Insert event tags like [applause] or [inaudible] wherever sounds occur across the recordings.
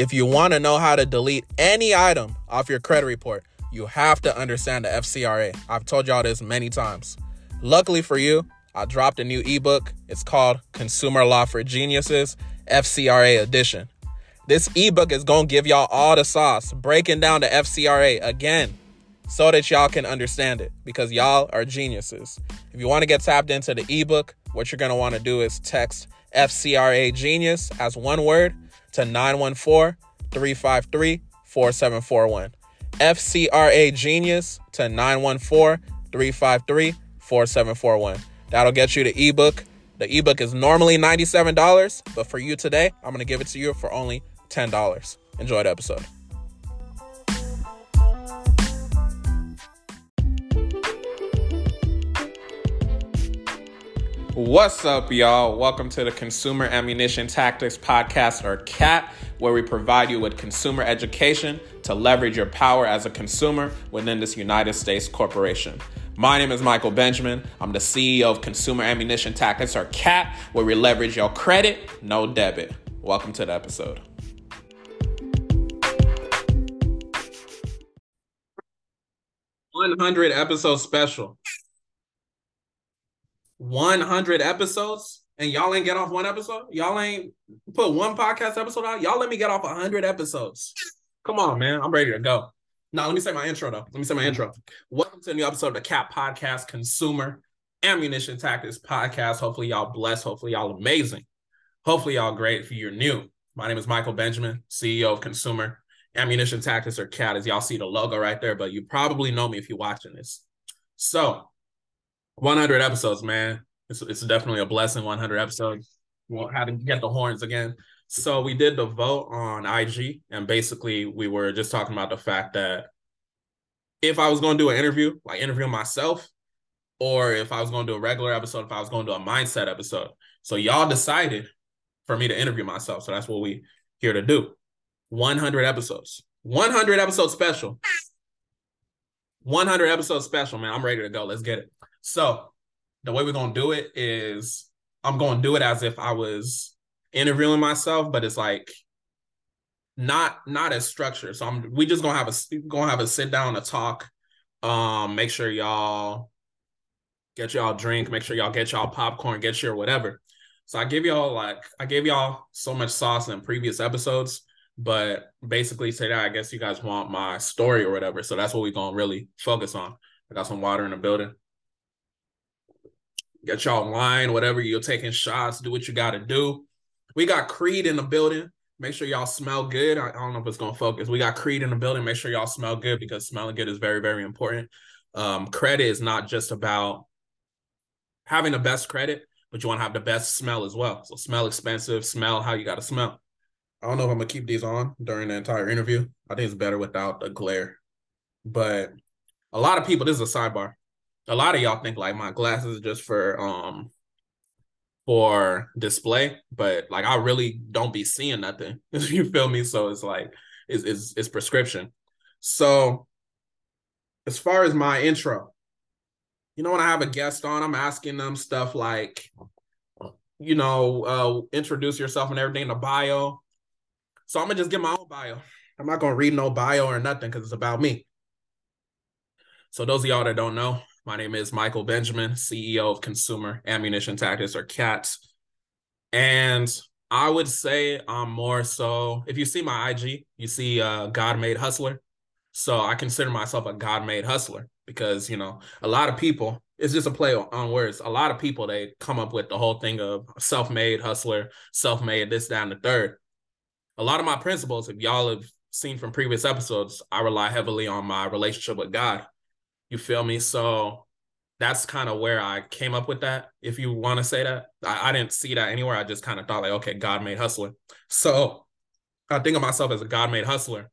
If you want to know how to delete any item off your credit report, you have to understand the FCRA. I've told y'all this many times. Luckily for you, I dropped a new ebook. It's called Consumer Law for Geniuses, FCRA Edition. This ebook is going to give y'all all the sauce, breaking down the FCRA again so that y'all can understand it because y'all are geniuses. If you want to get tapped into the ebook, what you're going to want to do is text FCRA Genius as one word to 914 353 4741. FCRA Genius to 914 353 4741. That'll get you the ebook. The ebook is normally $97, but for you today, I'm going to give it to you for only $10. Enjoy the episode. What's up, y'all? Welcome to the Consumer Ammunition Tactics Podcast, or CAT, where we provide you with consumer education to leverage your power as a consumer within this United States corporation. My name is Michael Benjamin. I'm the CEO of Consumer Ammunition Tactics, or CAT, where we leverage your credit, no debit. Welcome to the episode. One hundred episode special. 100 episodes and y'all ain't get off one episode? Y'all ain't put one podcast episode out? Y'all let me get off 100 episodes. Come on, man. I'm ready to go. Now, let me say my intro, though. Let me say my intro. Welcome to a new episode of the CAT Podcast Consumer Ammunition Tactics Podcast. Hopefully, y'all blessed. Hopefully, y'all amazing. Hopefully, y'all great if you're new. My name is Michael Benjamin, CEO of Consumer Ammunition Tactics, or CAT, as y'all see the logo right there, but you probably know me if you're watching this. So, 100 episodes, man. It's, it's definitely a blessing. 100 episodes. We'll have to get the horns again. So we did the vote on IG, and basically we were just talking about the fact that if I was going to do an interview, like interview myself, or if I was going to do a regular episode, if I was going to do a mindset episode. So y'all decided for me to interview myself. So that's what we here to do. 100 episodes. 100 episode special. 100 episode special, man. I'm ready to go. Let's get it. So the way we're gonna do it is I'm gonna do it as if I was interviewing myself, but it's like not not as structured. So I'm we just gonna have a gonna have a sit down a talk. Um, make sure y'all get y'all drink, make sure y'all get y'all popcorn, get your whatever. So I give y'all like I gave y'all so much sauce in previous episodes, but basically that I guess you guys want my story or whatever. So that's what we're gonna really focus on. I got some water in the building get y'all in line, whatever. You're taking shots, do what you got to do. We got Creed in the building. Make sure y'all smell good. I, I don't know if it's going to focus. We got Creed in the building. Make sure y'all smell good because smelling good is very, very important. Um, credit is not just about having the best credit, but you want to have the best smell as well. So smell expensive, smell how you got to smell. I don't know if I'm gonna keep these on during the entire interview. I think it's better without the glare. But a lot of people, this is a sidebar a lot of y'all think like my glasses are just for um for display, but like I really don't be seeing nothing. [laughs] you feel me? So it's like it's, it's it's prescription. So as far as my intro, you know, when I have a guest on, I'm asking them stuff like, you know, uh, introduce yourself and everything, in the bio. So I'm gonna just get my own bio. I'm not gonna read no bio or nothing because it's about me. So those of y'all that don't know, my name is Michael Benjamin, CEO of Consumer Ammunition Tactics or CAT. And I would say I'm more so, if you see my IG, you see God Made Hustler. So I consider myself a God made hustler because, you know, a lot of people, it's just a play on words. A lot of people, they come up with the whole thing of self made hustler, self made, this, and the third. A lot of my principles, if y'all have seen from previous episodes, I rely heavily on my relationship with God. You feel me? So that's kind of where I came up with that. If you want to say that, I, I didn't see that anywhere. I just kind of thought like, okay, God made hustler. So I think of myself as a God made hustler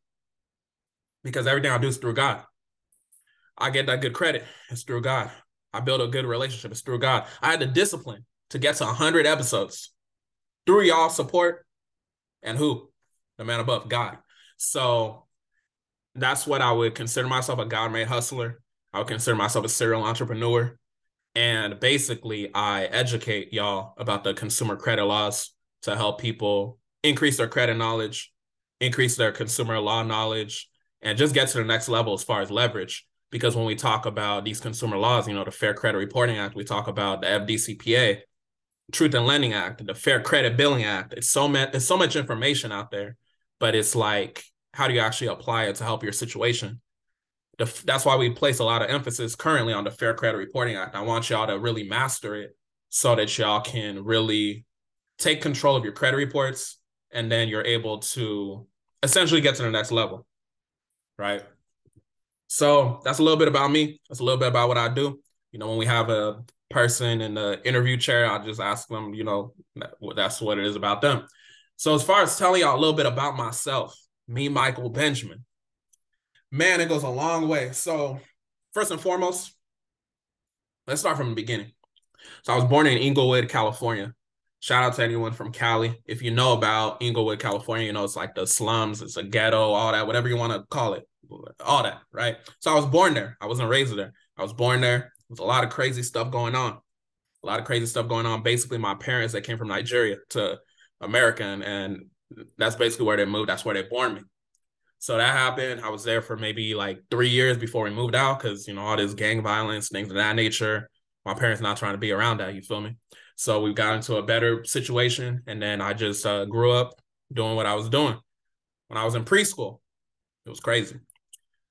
because everything I do is through God. I get that good credit. It's through God. I build a good relationship. It's through God. I had the discipline to get to 100 episodes through y'all support and who? The man above, God. So that's what I would consider myself a God made hustler. I would consider myself a serial entrepreneur. And basically, I educate y'all about the consumer credit laws to help people increase their credit knowledge, increase their consumer law knowledge, and just get to the next level as far as leverage. Because when we talk about these consumer laws, you know, the Fair Credit Reporting Act, we talk about the FDCPA, Truth in Lending Act, the Fair Credit Billing Act. It's so much, it's so much information out there, but it's like, how do you actually apply it to help your situation? The, that's why we place a lot of emphasis currently on the Fair Credit Reporting Act. I want y'all to really master it so that y'all can really take control of your credit reports and then you're able to essentially get to the next level. Right. So that's a little bit about me. That's a little bit about what I do. You know, when we have a person in the interview chair, I just ask them, you know, that's what it is about them. So as far as telling y'all a little bit about myself, me, Michael Benjamin, man, it goes a long way. So first and foremost, let's start from the beginning. So I was born in Inglewood, California. Shout out to anyone from Cali. If you know about Inglewood, California, you know it's like the slums, it's a ghetto, all that, whatever you want to call it, all that, right? So I was born there. I wasn't raised there. I was born there. There's a lot of crazy stuff going on. A lot of crazy stuff going on. Basically, my parents that came from Nigeria to America, and, and that's basically where they moved. That's where they born me. So that happened. I was there for maybe like three years before we moved out because you know all this gang violence, things of that nature. My parents not trying to be around that. You feel me? So we got into a better situation, and then I just uh, grew up doing what I was doing. When I was in preschool, it was crazy.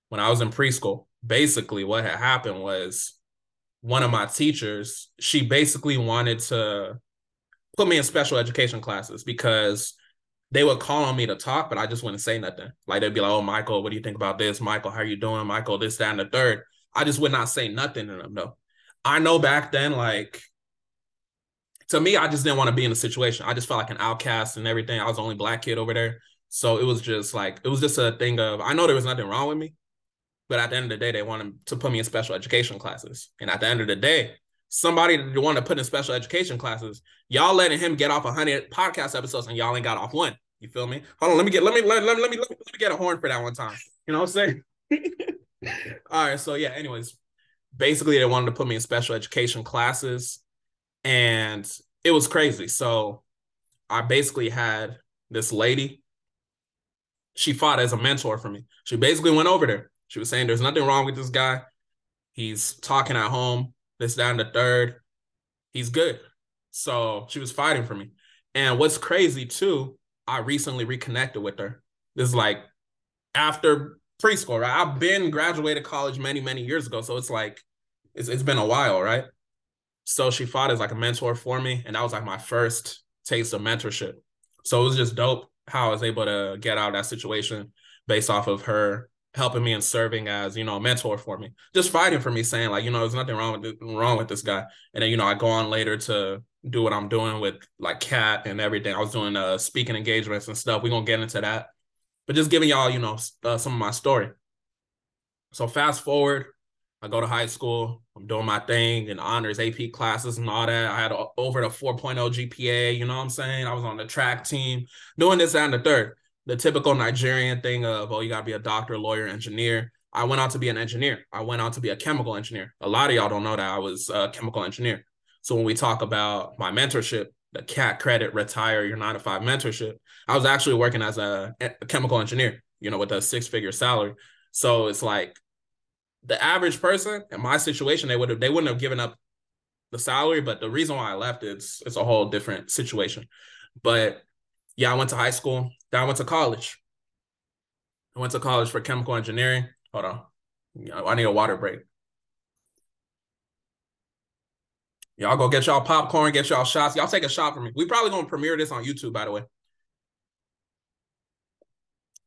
When I was in preschool, basically what had happened was one of my teachers, she basically wanted to put me in special education classes because they would call on me to talk, but I just wouldn't say nothing. Like they'd be like, "Oh, Michael, what do you think about this? Michael, how you doing? Michael, this, that, and the third. I just would not say nothing to them though. I know back then, like to me, I just didn't want to be in the situation. I just felt like an outcast and everything. I was the only black kid over there. So it was just like it was just a thing of I know there was nothing wrong with me, but at the end of the day, they wanted to put me in special education classes. And at the end of the day, somebody that want to put in special education classes, y'all letting him get off hundred podcast episodes and y'all ain't got off one. You feel me? Hold on, let me get let me let, let, let me let me let me get a horn for that one time. You know what I'm saying? [laughs] All right, so yeah, anyways, basically they wanted to put me in special education classes and it was crazy. So I basically had this lady she fought as a mentor for me. She basically went over there. She was saying there's nothing wrong with this guy. He's talking at home, this, down the third. He's good. So she was fighting for me. And what's crazy too, I recently reconnected with her. This is like after preschool, right? I've been graduated college many, many years ago. So it's like it's, it's been a while, right? So she fought as like a mentor for me. And that was like my first taste of mentorship. So it was just dope how I was able to get out of that situation based off of her helping me and serving as you know a mentor for me, just fighting for me, saying like you know there's nothing wrong with this, wrong with this guy. And then you know I go on later to do what I'm doing with like Cat and everything. I was doing uh speaking engagements and stuff. We're gonna get into that, but just giving y'all you know uh, some of my story. So fast forward, I go to high school. I'm doing my thing and honors, AP classes, and all that. I had a, over the 4.0 GPA. You know what I'm saying? I was on the track team, doing this and the third. The typical Nigerian thing of, oh, you got to be a doctor, lawyer, engineer. I went out to be an engineer. I went out to be a chemical engineer. A lot of y'all don't know that I was a chemical engineer. So when we talk about my mentorship, the CAT credit retire your nine to five mentorship, I was actually working as a, a chemical engineer, you know, with a six figure salary. So it's like the average person in my situation, they would have they wouldn't have given up the salary, but the reason why I left it's it's a whole different situation. But yeah, I went to high school, then I went to college. I went to college for chemical engineering. Hold on. I need a water break. Y'all go get y'all popcorn, get y'all shots. Y'all take a shot for me. We probably gonna premiere this on YouTube, by the way.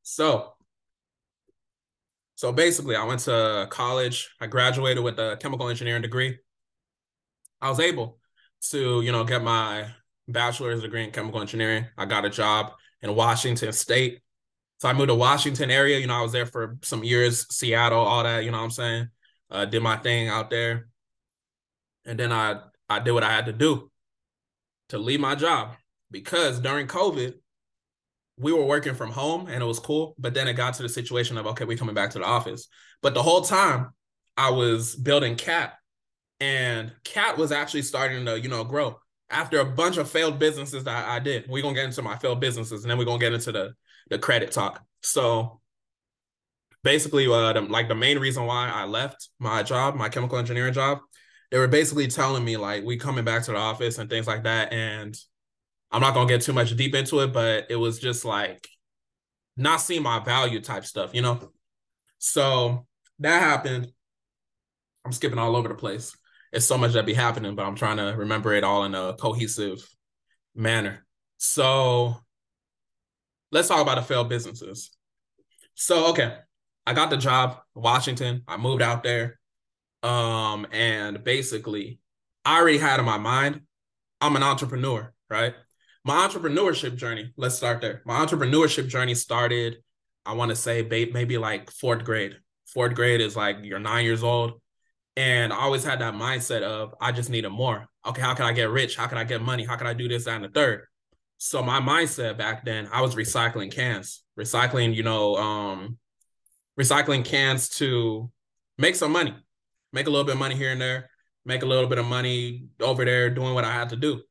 So so basically, I went to college. I graduated with a chemical engineering degree. I was able to, you know, get my bachelor's degree in chemical engineering. I got a job in Washington State. So I moved to Washington area. You know, I was there for some years, Seattle, all that. You know what I'm saying? Uh, did my thing out there, and then I I did what I had to do to leave my job because during COVID, we were working from home and it was cool. But then it got to the situation of okay, we're coming back to the office. But the whole time I was building Cat, and Cat was actually starting to you know grow. after a bunch of failed businesses that I did. We're gonna get into my failed businesses and then we're gonna get into the the credit talk. So basically uh the, like the main reason why I left my job, my chemical engineering job, they were basically telling me like we coming back to the office and things like that. And I'm not gonna get too much deep into it, but it was just like not seeing my value type stuff, you know? So that happened. I'm skipping all over the place. It's so much that be happening, but I'm trying to remember it all in a cohesive manner. So let's talk about the failed businesses. So, okay, I got the job, Washington. I moved out there. Um, and basically, I already had in my mind, I'm an entrepreneur, right? My entrepreneurship journey, let's start there. My entrepreneurship journey started, I want to say maybe like fourth grade. Fourth grade is like you're nine years old. And I always had that mindset of I just needed more. Okay, how can I get rich? How can I get money? How can I do this, that, and the third? So my mindset back then, I was recycling cans, recycling, you know, um, recycling cans to make some money, make a little bit of money here and there, make a little bit of money over there doing what I had to do.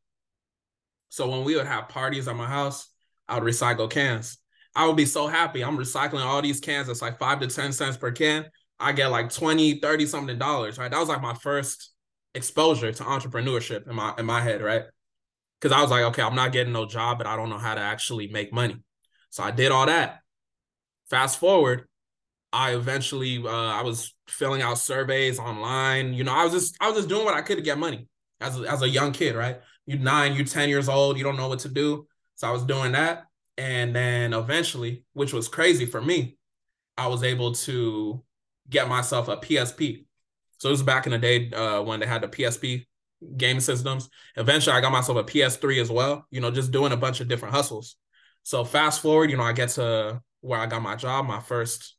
So when we would have parties at my house, I would recycle cans. I would be so happy. I'm recycling all these cans. It's like five to 10 cents per can. I get like 20, 30 something dollars, right? That was like my first exposure to entrepreneurship in my in my head, right? Because I was like, okay, I'm not getting no job, but I don't know how to actually make money. So I did all that. Fast forward, I eventually uh, I was filling out surveys online. You know, I was just I was just doing what I could to get money as a, as a young kid, right? You nine, you're ten years old, you don't know what to do. So I was doing that, and then eventually, which was crazy for me, I was able to get myself a PSP. So it was back in the day uh, when they had the PSP game systems. Eventually, I got myself a PS3 as well. You know, just doing a bunch of different hustles. So fast forward, you know, I get to where I got my job, my first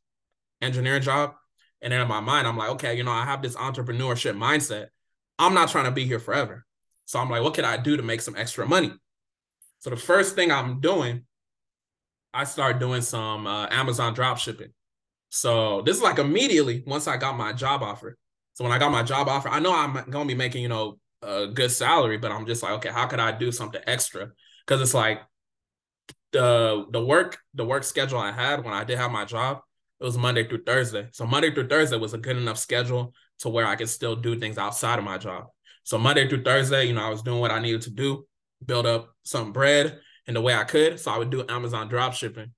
engineering job. And then in my mind, I'm like, okay, you know, I have this entrepreneurship mindset. I'm not trying to be here forever. So I'm like, what can I do to make some extra money? So the first thing I'm doing, I start doing some uh, Amazon drop shipping. So this is like immediately once I got my job offer. So when I got my job offer, I know I'm gonna be making, you know, a good salary, but I'm just like, okay, how could I do something extra? Because it's like the the work, the work schedule I had when I did have my job, it was Monday through Thursday. So Monday through Thursday was a good enough schedule to where I could still do things outside of my job. So Monday through Thursday, you know, I was doing what I needed to do, build up some bread in the way I could. So I would do Amazon drop shipping.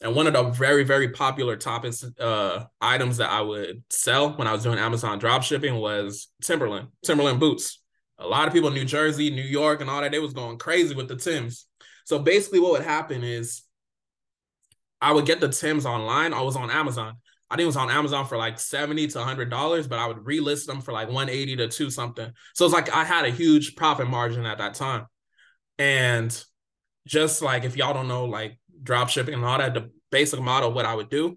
And one of the very, very popular topics, uh, items that I would sell when I was doing Amazon drop shipping was Timberland, Timberland boots. A lot of people in New Jersey, New York, and all that, they was going crazy with the Tims. So basically, what would happen is I would get the Tims online. I was on Amazon. I think it was on Amazon for like 70 to 100 dollars, but I would relist them for like 180 to 2 something. So it's like I had a huge profit margin at that time. And just like if y'all don't know like drop shipping and all that, the basic model what I would do,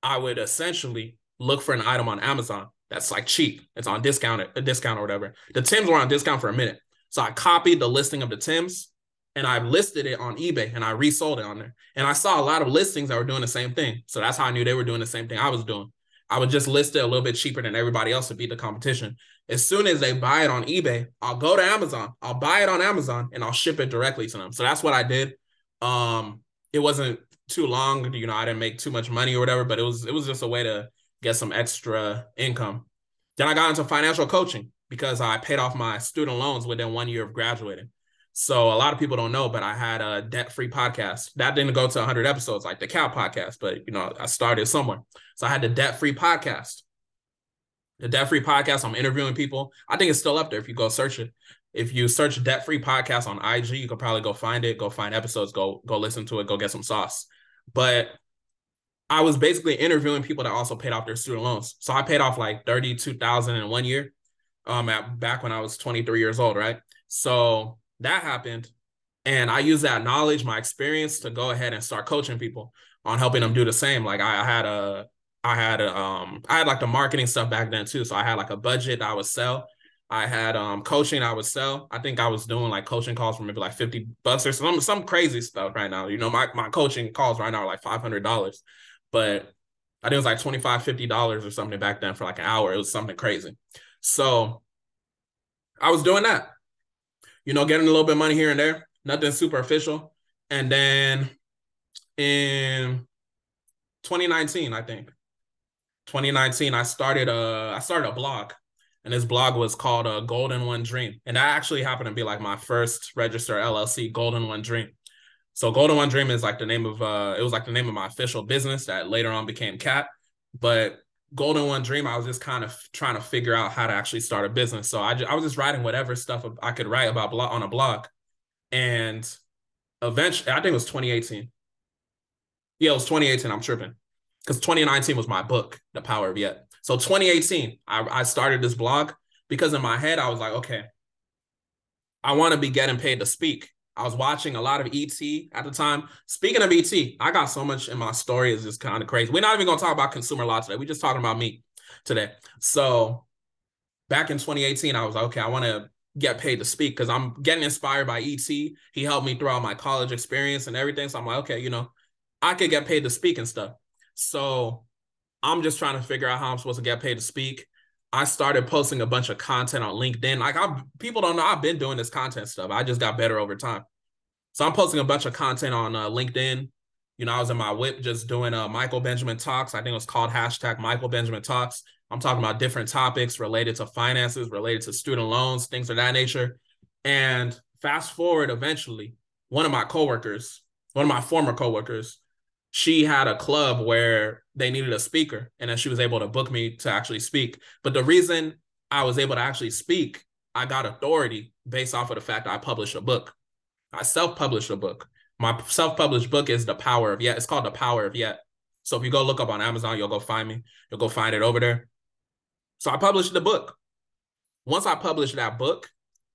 I would essentially look for an item on Amazon that's like cheap. It's on discount, a discount or whatever. The Tims were on discount for a minute. So I copied the listing of the Tims and I listed it on eBay and I resold it on there. And I saw a lot of listings that were doing the same thing. So that's how I knew they were doing the same thing I was doing. I would just list it a little bit cheaper than everybody else to beat the competition. As soon as they buy it on eBay, I'll go to Amazon, I'll buy it on Amazon and I'll ship it directly to them. So that's what I did. Um, it wasn't too long, you know, I didn't make too much money or whatever, but it was it was just a way to get some extra income. Then I got into financial coaching because I paid off my student loans within one year of graduating. So a lot of people don't know, but I had a debt-free podcast. That didn't go to 100 episodes like the Cat podcast, but you know, I started somewhere. So I had the debt-free podcast. The debt-free podcast, I'm interviewing people. I think it's still up there if you go search it. If you search debt-free podcast on IG, you could probably go find it, go find episodes, go go listen to it, go get some sauce. But I was basically interviewing people that also paid off their student loans. So I paid off like 32,000 in one year. Um at back when I was 23 years old, right? So that happened. And I use that knowledge, my experience to go ahead and start coaching people on helping them do the same. Like I, had a, I had a, um, I had like the marketing stuff back then too. So I had like a budget I would sell. I had um coaching I would sell. I think I was doing like coaching calls for maybe like 50 bucks or some some crazy stuff right now. You know, my, my coaching calls right now are like $500. But I think it was like 25 $50 or something back then for like an hour. It was something crazy. So I was doing that. You know, getting a little bit of money here and there, nothing superficial. And then in 2019, I think 2019, I started a I started a blog, and this blog was called a Golden One Dream, and that actually happened to be like my first registered LLC, Golden One Dream. So Golden One Dream is like the name of uh, it was like the name of my official business that later on became Cat, but Golden One Dream, I was just kind of trying to figure out how to actually start a business. So I, I was just writing whatever stuff I could write about on a blog, and eventually, I think it was 2018. Yeah, it was 2018. I'm tripping because 2019 was my book, The Power of Yet. So 2018, I, I started this blog because in my head I was like, okay, I want to be getting paid to speak. I was watching a lot of ET at the time. Speaking of ET, I got so much in my story is just kind of crazy. We're not even gonna talk about consumer law today. We're just talking about me today. So back in 2018, I was like, okay, I want to get paid to speak because I'm getting inspired by ET. He helped me throughout my college experience and everything. So I'm like, okay, you know, I could get paid to speak and stuff. So I'm just trying to figure out how I'm supposed to get paid to speak. I started posting a bunch of content on LinkedIn. Like I people don't know I've been doing this content stuff. I just got better over time. So I'm posting a bunch of content on uh, LinkedIn. You know, I was in my whip just doing uh, Michael Benjamin talks. I think it was called hashtag Michael Benjamin talks. I'm talking about different topics related to finances, related to student loans, things of that nature. And fast forward, eventually, one of my coworkers, one of my former coworkers, she had a club where they needed a speaker and then she was able to book me to actually speak. But the reason I was able to actually speak, I got authority based off of the fact that I published a book. I self-published a book. My self-published book is The Power of Yet. It's called The Power of Yet. So if you go look up on Amazon, you'll go find me. You'll go find it over there. So I published the book. Once I published that book,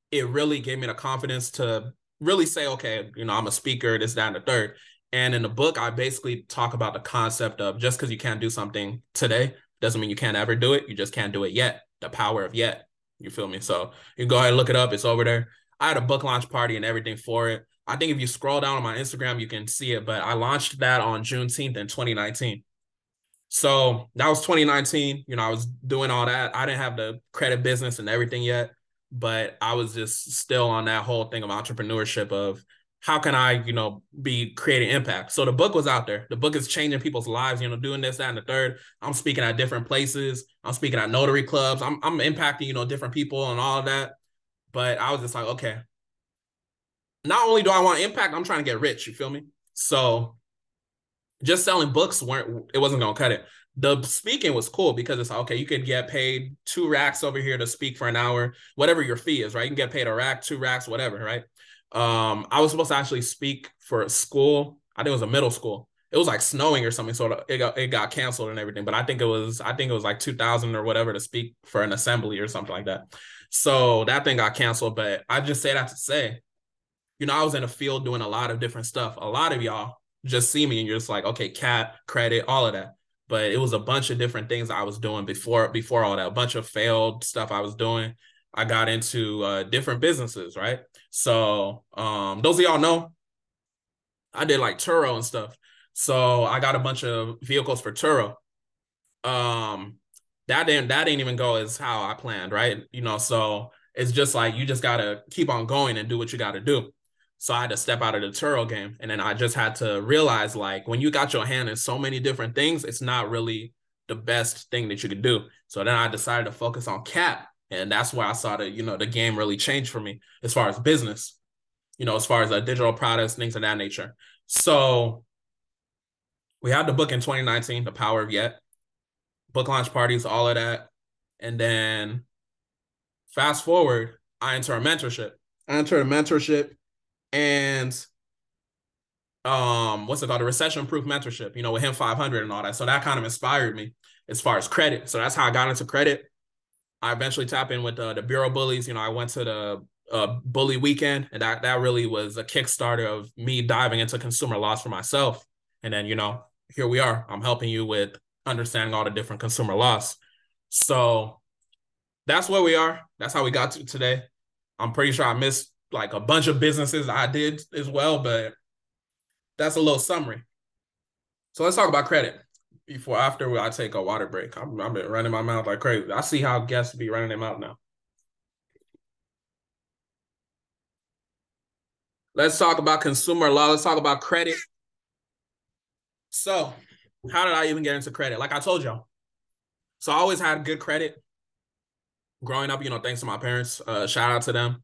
it really gave me the confidence to really say, okay, you know, I'm a speaker, this, that, and the third. And in the book, I basically talk about the concept of just because you can't do something today doesn't mean you can't ever do it. You just can't do it yet. The power of yet. You feel me? So you go ahead and look it up. It's over there. I had a book launch party and everything for it. I think if you scroll down on my Instagram, you can see it. But I launched that on Juneteenth in 2019. So that was 2019. You know, I was doing all that. I didn't have the credit business and everything yet, but I was just still on that whole thing of entrepreneurship of how can I, you know, be creating impact? So the book was out there. The book is changing people's lives, you know, doing this, that, and the third. I'm speaking at different places. I'm speaking at Rotary clubs. I'm I'm impacting, you know, different people and all of that. But I was just like, okay. Not only do I want impact, I'm trying to get rich. You feel me? So just selling books weren't it wasn't gonna cut it. The speaking was cool because it's like, okay, you could get paid two racks over here to speak for an hour, whatever your fee is, right? You can get paid a rack, two racks, whatever, right? Um, I was supposed to actually speak for a school. I think it was a middle school. It was like snowing or something, so it got it got canceled and everything. But I think it was I think it was like two thousand or whatever to speak for an assembly or something like that. So that thing got canceled. But I just say that to say, you know, I was in a field doing a lot of different stuff. A lot of y'all just see me and you're just like, okay, cat, credit, all of that. But it was a bunch of different things I was doing before before all that. A bunch of failed stuff I was doing. I got into uh, different businesses, right? So um, those of y'all know, I did like Turo and stuff. So I got a bunch of vehicles for Turo. Um, that didn't that didn't even go as how I planned, right? You know, so it's just like you just gotta keep on going and do what you gotta do. So I had to step out of the Turo game. And then I just had to realize like when you got your hand in so many different things, it's not really the best thing that you could do. So then I decided to focus on cat and that's where I saw the you know the game really change for me as far as business, you know, as far as the digital products, things of that nature. So we had the book in 2019, The Power of Yet, book launch parties, all of that, and then fast forward, I enter a mentorship. I enter a mentorship, and um, what's it called? A recession proof mentorship. You know, with him 500 and all that. So that kind of inspired me as far as credit. So that's how I got into credit. I eventually tap in with uh, the Bureau Bullies. You know, I went to the uh, bully weekend, and that that really was a kickstarter of me diving into consumer laws for myself. And then, you know, here we are. I'm helping you with understanding all the different consumer laws. So that's where we are. That's how we got to today. I'm pretty sure I missed like a bunch of businesses I did as well, but that's a little summary. So let's talk about credit before after I take a water break. I'm, I've been running my mouth like crazy. I see how guests be running their mouth now. let's talk about consumer law. Let's talk about credit. So, how did I even get into credit? Like I told y'all. So I always had good credit. Growing up, you know, thanks to my parents. Uh, shout out to them.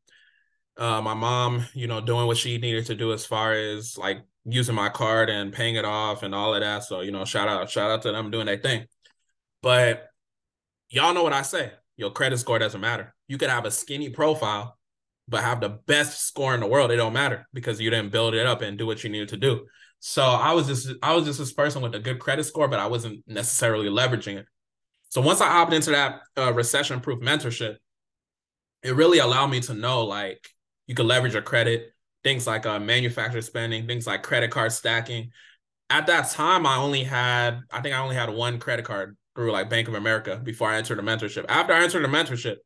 Uh, my mom, you know, doing what she needed to do as far as like using my card and paying it off and all of that. So, you know, shout out, shout out to them doing their thing. But y'all know what I say. Your credit score doesn't matter. You could have a skinny profile, but have the best score in the world. It don't matter because you didn't build it up and do what you needed to do. So I was just I was just this person with a good credit score, but I wasn't necessarily leveraging it. So once I opted into that uh, recession proof mentorship, it really allowed me to know like you could leverage your credit, things like uh, manufacturer spending, things like credit card stacking. At that time, I only had I think I only had one credit card through like Bank of America before I entered the mentorship. After I entered the mentorship,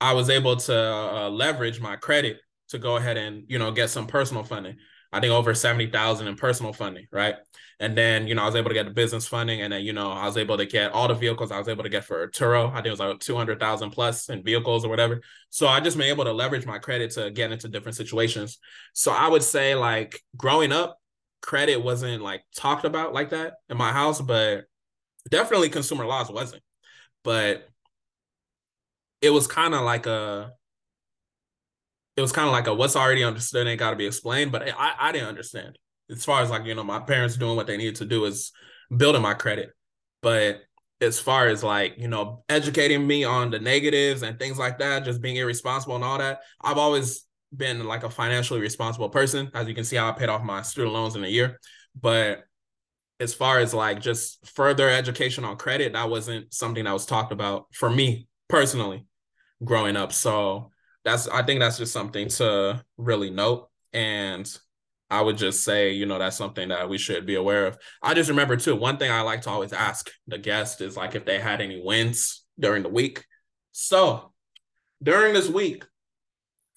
I was able to uh, leverage my credit to go ahead and you know get some personal funding. I think over 70,000 in personal funding, right? And then, you know, I was able to get the business funding and then, you know, I was able to get all the vehicles I was able to get for Turo. I think it was like 200,000 plus in vehicles or whatever. So I just been able to leverage my credit to get into different situations. So I would say like growing up, credit wasn't like talked about like that in my house, but definitely consumer laws wasn't. But it was kind of like a it was kind of like a what's already understood ain't got to be explained. But I, I didn't understand as far as like you know my parents doing what they needed to do is building my credit. But as far as like you know educating me on the negatives and things like that, just being irresponsible and all that, I've always been like a financially responsible person. As you can see, how I paid off my student loans in a year. But as far as like just further education on credit, that wasn't something that was talked about for me personally growing up. So that's I think that's just something to really note. And I would just say, you know, that's something that we should be aware of. I just remember too, one thing I like to always ask the guest is like if they had any wins during the week. So during this week,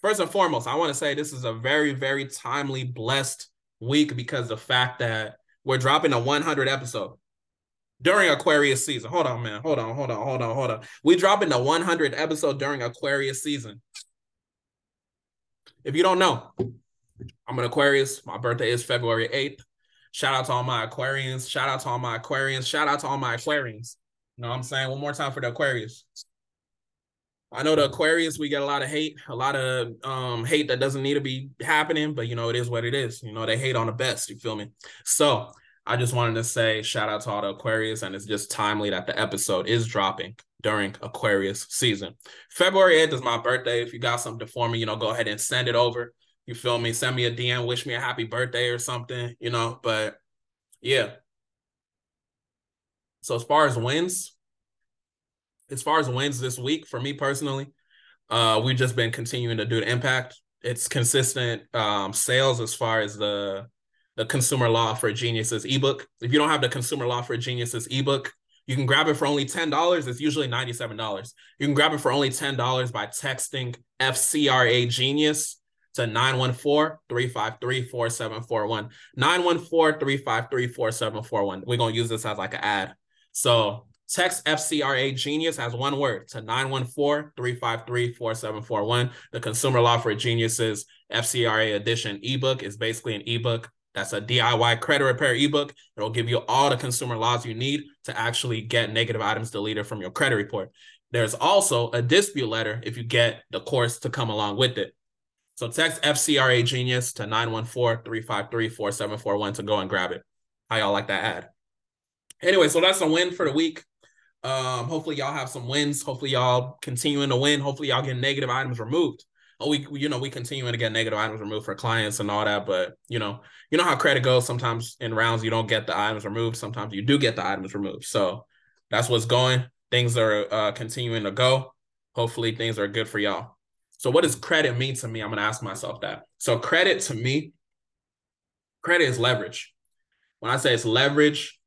first and foremost, I want to say this is a very, very timely, blessed week because the fact that we're dropping a 100 episode during Aquarius season. Hold on, man. Hold on, hold on, hold on, hold on. We dropping the 100 episode during Aquarius season. If you don't know, I'm an Aquarius. My birthday is February 8th. Shout out to all my Aquarians. Shout out to all my Aquarians. Shout out to all my Aquarians. You know what I'm saying? One more time for the Aquarius. I know the Aquarius, we get a lot of hate, a lot of um hate that doesn't need to be happening, but you know, it is what it is. You know, they hate on the best, you feel me? So I just wanted to say shout out to all the Aquarius, and it's just timely that the episode is dropping during Aquarius season. February 8th is my birthday. If you got something for me, you know, go ahead and send it over. You feel me? Send me a DM, wish me a happy birthday or something, you know. But yeah. So as far as wins, as far as wins this week, for me personally, uh, we've just been continuing to do the impact. It's consistent um, sales as far as the the Consumer Law for Geniuses ebook. If you don't have the Consumer Law for Geniuses ebook, you can grab it for only $10. It's usually $97. You can grab it for only $10 by texting FCRA Genius to 914-353-4741. 914-353-4741. We're going to use this as like an ad. So text FCRA Genius as one word to 914-353-4741. The Consumer Law for Geniuses FCRA edition ebook is basically an ebook that's a DIY credit repair ebook. It'll give you all the consumer laws you need to actually get negative items deleted from your credit report. There's also a dispute letter if you get the course to come along with it. So text FCRA Genius to 914-353-4741 to go and grab it. How y'all like that ad? Anyway, so that's a win for the week. Um, hopefully y'all have some wins. Hopefully y'all continuing to win. Hopefully y'all get negative items removed oh, we, you know, we continuing to get negative items removed for clients and all that. But you know, you know how credit goes. Sometimes in rounds you don't get the items removed. Sometimes you do get the items removed. So that's what's going. Things are uh, continuing to go. Hopefully things are good for y'all. So what does credit mean to me? I'm gonna ask myself that. So credit to me, credit is leverage. When I say it's leverage,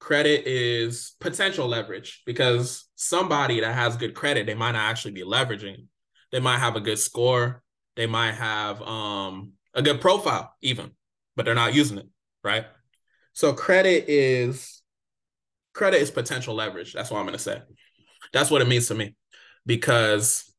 credit is potential leverage because somebody that has good credit, they might not actually be leveraging they might have a good score. They might have um, a good profile, even, but they're not using it, right? So credit is credit is potential leverage. That's what I'm gonna say. That's what it means to me. Because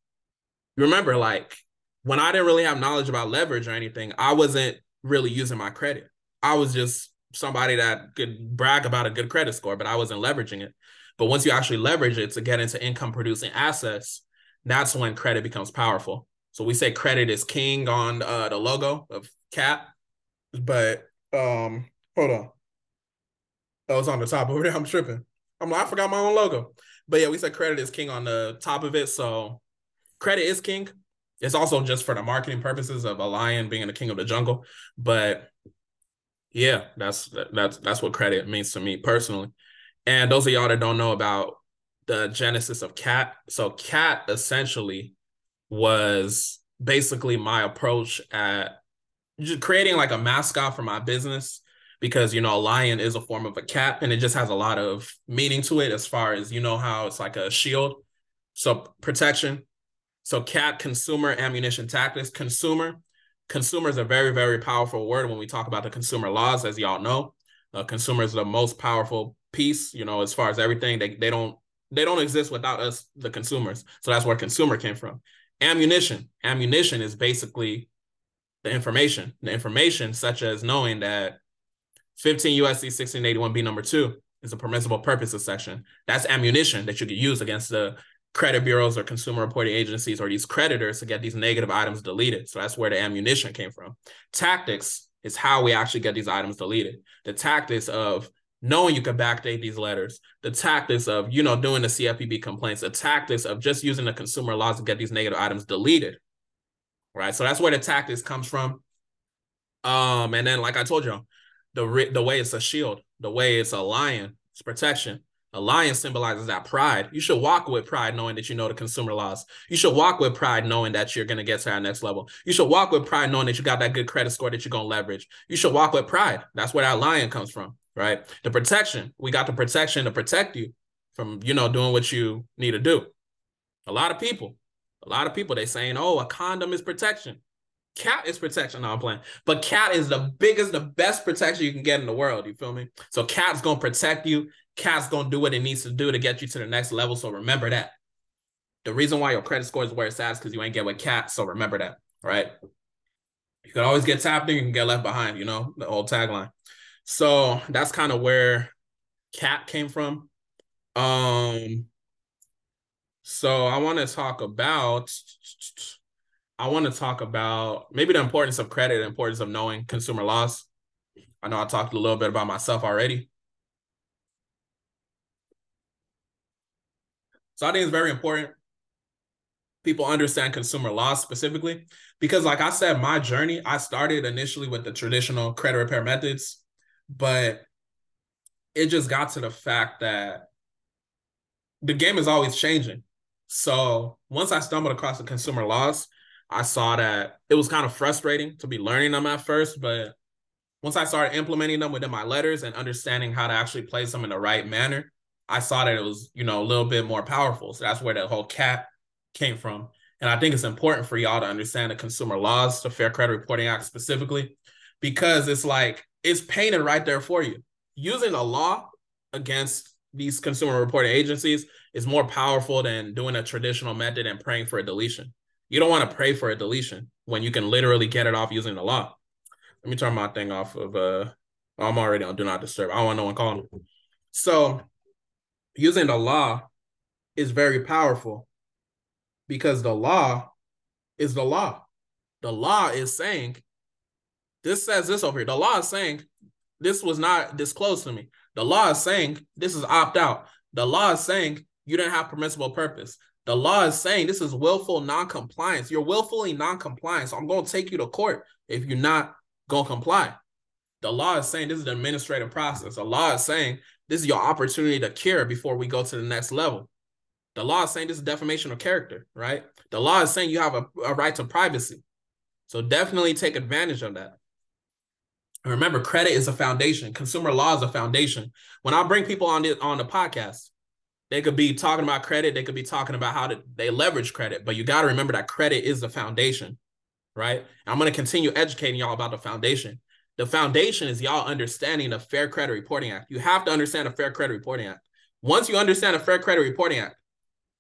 remember, like when I didn't really have knowledge about leverage or anything, I wasn't really using my credit. I was just somebody that could brag about a good credit score, but I wasn't leveraging it. But once you actually leverage it to get into income producing assets, that's when credit becomes powerful. So we say credit is king on uh, the logo of Cat, but um, hold on. That was on the top over there. I'm tripping. I'm like, I forgot my own logo. But yeah, we said credit is king on the top of it. So credit is king. It's also just for the marketing purposes of a lion being the king of the jungle. But yeah, that's that's that's what credit means to me personally. And those of y'all that don't know about the genesis of cat so cat essentially was basically my approach at just creating like a mascot for my business because you know a lion is a form of a cat and it just has a lot of meaning to it as far as you know how it's like a shield so protection so cat consumer ammunition tactics. Consumer consumer is a very very powerful word when we talk about the consumer laws as y'all know. Uh, consumer is the most powerful piece you know as far as everything. They, they don't they don't exist without us the consumers. So that's where consumer came from. Ammunition. Ammunition is basically the information. The information such as knowing that 15 USC 1681b number two is a permissible purposes section. That's ammunition that you could use against the credit bureaus or consumer reporting agencies or these creditors to get these negative items deleted. So that's where the ammunition came from. Tactics is how we actually get these items deleted. The tactics of knowing you can backdate these letters, the tactics of, you know, doing the CFPB complaints, the tactics of just using the consumer laws to get these negative items deleted. Right. So that's where the tactics comes from. Um, and then like I told you, the the way it's a shield, the way it's a lion, it's protection. A lion symbolizes that pride. You should walk with pride knowing that you know the consumer laws. You should walk with pride knowing that you're going to get to that next level. You should walk with pride knowing that you got that good credit score that you're going to leverage. You should walk with pride. That's where that lion comes from, right? The protection. We got the protection to protect you from, you know, doing what you need to do. A lot of people, a lot of people, they saying, oh, a condom is protection. Cat is protection. No, I'm playing. But cat is the biggest, the best protection you can get in the world. You feel me? So cat's gonna protect you. Cat's gonna do what it needs to do to get you to the next level. So remember that. The reason why your credit score is where it's at is because you ain't get with cat. So remember that, right? You can always get tapped in, you can get left behind, you know, the old tagline. So that's kind of where cat came from. Um, so I want to talk about I want to talk about maybe the importance of credit, the importance of knowing consumer laws. I know I talked a little bit about myself already. So I think it's very important people understand consumer laws specifically because like I said my journey I started initially with the traditional credit repair methods but it just got to the fact that the game is always changing. So once I stumbled across the consumer laws, I saw that it was kind of frustrating to be learning them at first, but once I started implementing them within my letters and understanding how to actually place them in the right manner, I saw that it was, you know, a little bit more powerful. So that's where the whole cat came from. And I think it's important for y'all to understand the consumer laws, the Fair Credit Reporting Act specifically, because it's like it's painted right there for you. Using a law against these consumer reporting agencies is more powerful than doing a traditional method and praying for a deletion. You don't want to pray for a deletion when you can literally get it off using the law. Let me turn my thing off of uh I'm already on do not disturb. I don't want no one calling. Me. So using the law is very powerful because the law is the law. The law is saying this says this over here. The law is saying this was not disclosed to me. The law is saying this is opt out. The law is saying you didn't have permissible purpose. The law is saying this is willful non-compliance. You're willfully non-compliant. So I'm going to take you to court if you're not going to comply. The law is saying this is the administrative process. The law is saying this is your opportunity to cure before we go to the next level. The law is saying this is defamation of character, right? The law is saying you have a, a right to privacy. So definitely take advantage of that. And remember, credit is a foundation. Consumer law is a foundation. When I bring people on the on the podcast, they could be talking about credit. They could be talking about how to, they leverage credit. But you got to remember that credit is the foundation, right? And I'm going to continue educating y'all about the foundation. The foundation is y'all understanding the Fair Credit Reporting Act. You have to understand the Fair Credit Reporting Act. Once you understand the Fair Credit Reporting Act,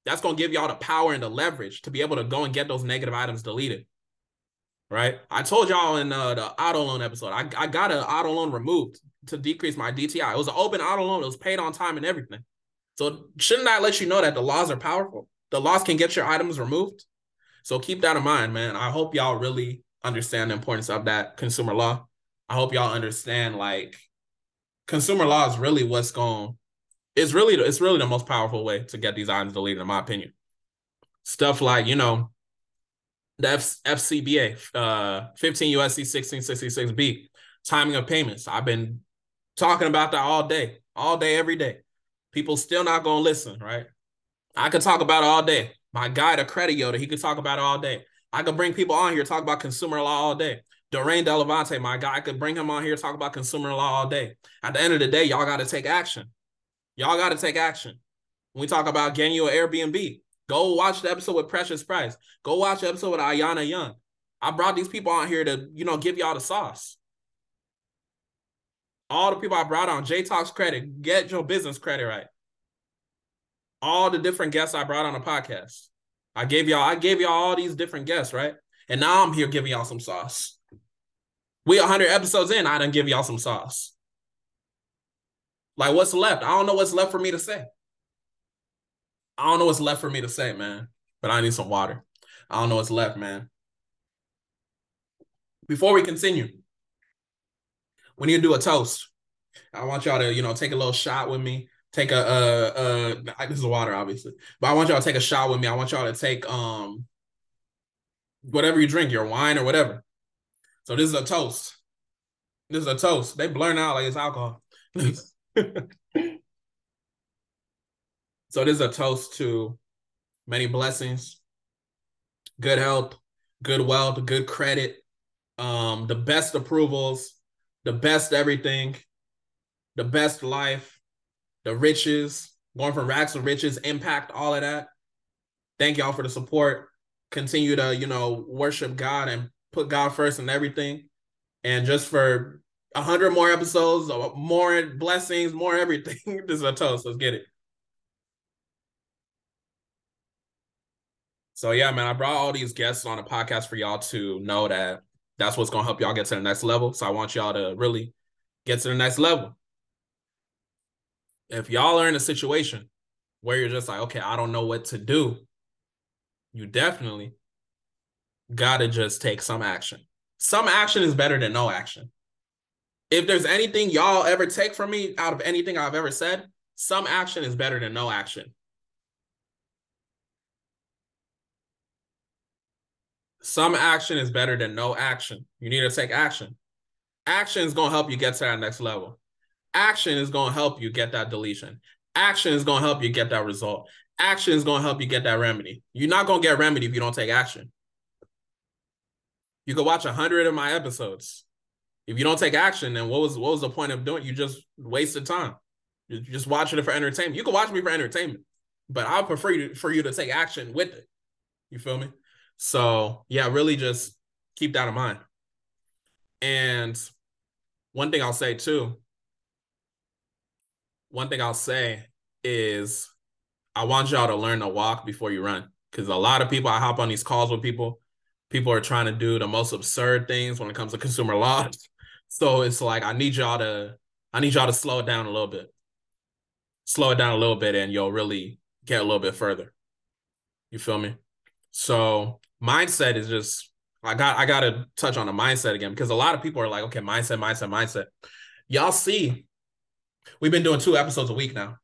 that's going to give y'all the power and the leverage to be able to go and get those negative items deleted. right? I told y'all in uh, the auto loan episode, I, I got an auto loan removed to decrease my DTI. It was an open auto loan. It was paid on time and everything. So shouldn't I let you know that the laws are powerful? The laws can get your items removed. So keep that in mind, man. I hope y'all really understand the importance of that consumer law. I hope y'all understand like consumer law is really what's going it's really it's really the most powerful way to get these items deleted in my opinion. Stuff like, you know, the F- FCBA, uh, 15 USC 1666B, timing of payments. I've been talking about that all day, all day, every day. People still not gonna listen, right? I could talk about it all day. My guy, the credit Yoda, he could talk about it all day. I could bring people on here talk about consumer law all day. Dorian Delavante, my guy, I could bring him on here talk about consumer law all day. At the end of the day, y'all got to take action. Y'all got to take action. When we talk about getting you an Airbnb, Go watch the episode with Precious Price. Go watch the episode with Ayana Young. I brought these people on here to, you know, give y'all the sauce. All the people I brought on, J Talks credit, get your business credit right. All the different guests I brought on the podcast. I gave y'all, I gave y'all all these different guests, right? And now I'm here giving y'all some sauce. We 100 episodes in, I done give y'all some sauce. Like what's left? I don't know what's left for me to say. I don't know what's left for me to say, man. But I need some water. I don't know what's left, man. Before we continue, we need to do a toast. I want y'all to, you know, take a little shot with me. Take a uh uh this is water, obviously. But I want y'all to take a shot with me. I want y'all to take um whatever you drink, your wine or whatever. So this is a toast. This is a toast. They blur out like it's alcohol. [laughs] So this is a toast to many blessings, good health, good wealth, good credit, um, the best approvals, the best everything, the best life, the riches, going from racks to riches, impact, all of that. Thank y'all for the support. Continue to, you know, worship God and put God first in everything. And just for a hundred more episodes, more blessings, more everything. [laughs] this is a toast. Let's get it. So yeah, man, I brought all these guests on a podcast for y'all to know that that's what's gonna help y'all get to the next level. So I want y'all to really get to the next level. If y'all are in a situation where you're just like, okay, I don't know what to do, you definitely gotta just take some action. Some action is better than no action. If there's anything y'all ever take from me out of anything I've ever said, some action is better than no action. Some action is better than no action. You need to take action. Action is going to help you get to that next level. Action is going to help you get that deletion. Action is going to help you get that result. Action is going to help you get that remedy. You're not going to get remedy if you don't take action. You could watch a hundred of my episodes. If you don't take action, then what was what was the point of doing? You just wasted time. You're just watching it for entertainment. You can watch me for entertainment, but I prefer you for you to take action with it. You feel me? So yeah, really just keep that in mind. And one thing I'll say too, one thing I'll say is I want y'all to learn to walk before you run. Cause a lot of people, I hop on these calls with people, people are trying to do the most absurd things when it comes to consumer laws. [laughs] So it's like I need y'all to, I need y'all to slow it down a little bit. Slow it down a little bit and you'll really get a little bit further. You feel me? So mindset is just I got I gotta touch on the mindset again because a lot of people are like, okay, mindset, mindset, mindset. Y'all see, we've been doing two episodes a week now.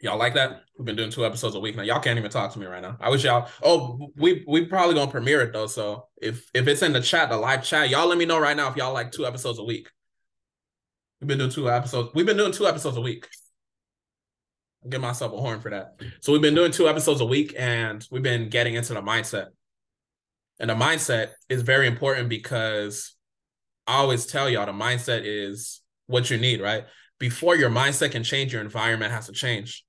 Y'all like that? We've been doing two episodes a week now. Y'all can't even talk to me right now. I wish y'all. Oh, we we probably gonna premiere it though. So if if it's in the chat, the live chat, y'all let me know right now if y'all like two episodes a week. We've been doing two episodes. We've been doing two episodes a week give myself a horn for that. So we've been doing two episodes a week and we've been getting into the mindset. And the mindset is very important because I always tell y'all the mindset is what you need, right? Before your mindset can change, your environment has to change.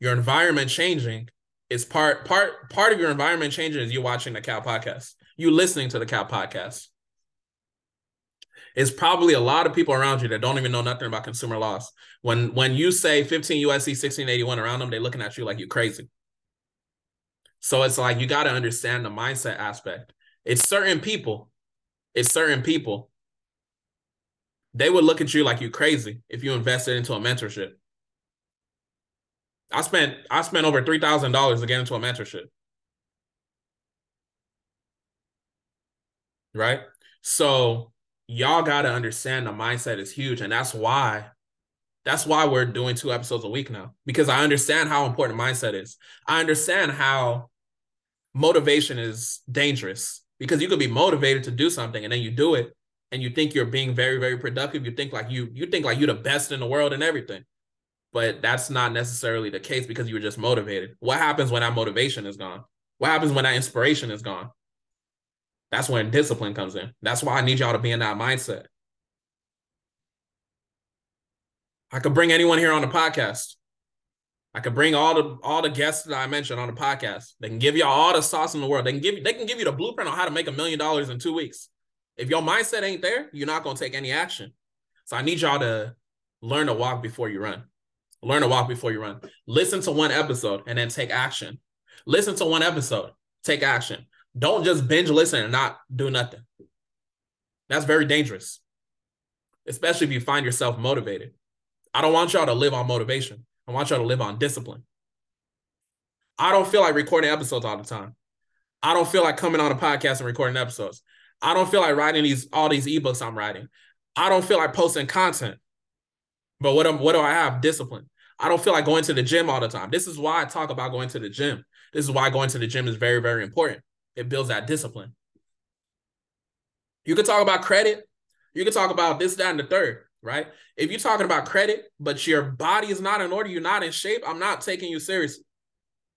Your environment changing is part part part of your environment changing is you watching the Cat podcast, you listening to the Cat podcast it's probably a lot of people around you that don't even know nothing about consumer laws. When when you say 15 USC 1681 around them, they're looking at you like you're crazy. So it's like you got to understand the mindset aspect. It's certain people. It's certain people. They would look at you like you crazy if you invested into a mentorship. I spent I spent over three thousand dollars to get into a mentorship. Right? So y'all gotta understand the mindset is huge. And that's why that's why we're doing two episodes a week now. Because I understand how important mindset is. I understand how motivation is dangerous because you could be motivated to do something and then you do it and you think you're being very very productive you think like you you think like you're the best in the world and everything but that's not necessarily the case because you were just motivated what happens when that motivation is gone what happens when that inspiration is gone that's when discipline comes in that's why i need y'all to be in that mindset i could bring anyone here on the podcast I could bring all the all the guests that I mentioned on the podcast. They can give you all the sauce in the world. They can give you they can give you the blueprint on how to make a million dollars in two weeks. If your mindset ain't there, you're not gonna take any action. So I need y'all to learn to walk before you run. Learn to walk before you run. Listen to one episode and then take action. Listen to one episode, take action. Don't just binge listen and not do nothing. That's very dangerous, especially if you find yourself motivated. I don't want y'all to live on motivation. I want y'all to live on discipline. I don't feel like recording episodes all the time. I don't feel like coming on a podcast and recording episodes. I don't feel like writing these all these ebooks I'm writing. I don't feel like posting content. But what what do I have? Discipline. I don't feel like going to the gym all the time. This is why I talk about going to the gym. This is why going to the gym is very, very important. It builds that discipline. You could talk about credit. You could talk about this, that, and the third right? If you're talking about credit, but your body is not in order, you're not in shape, I'm not taking you seriously,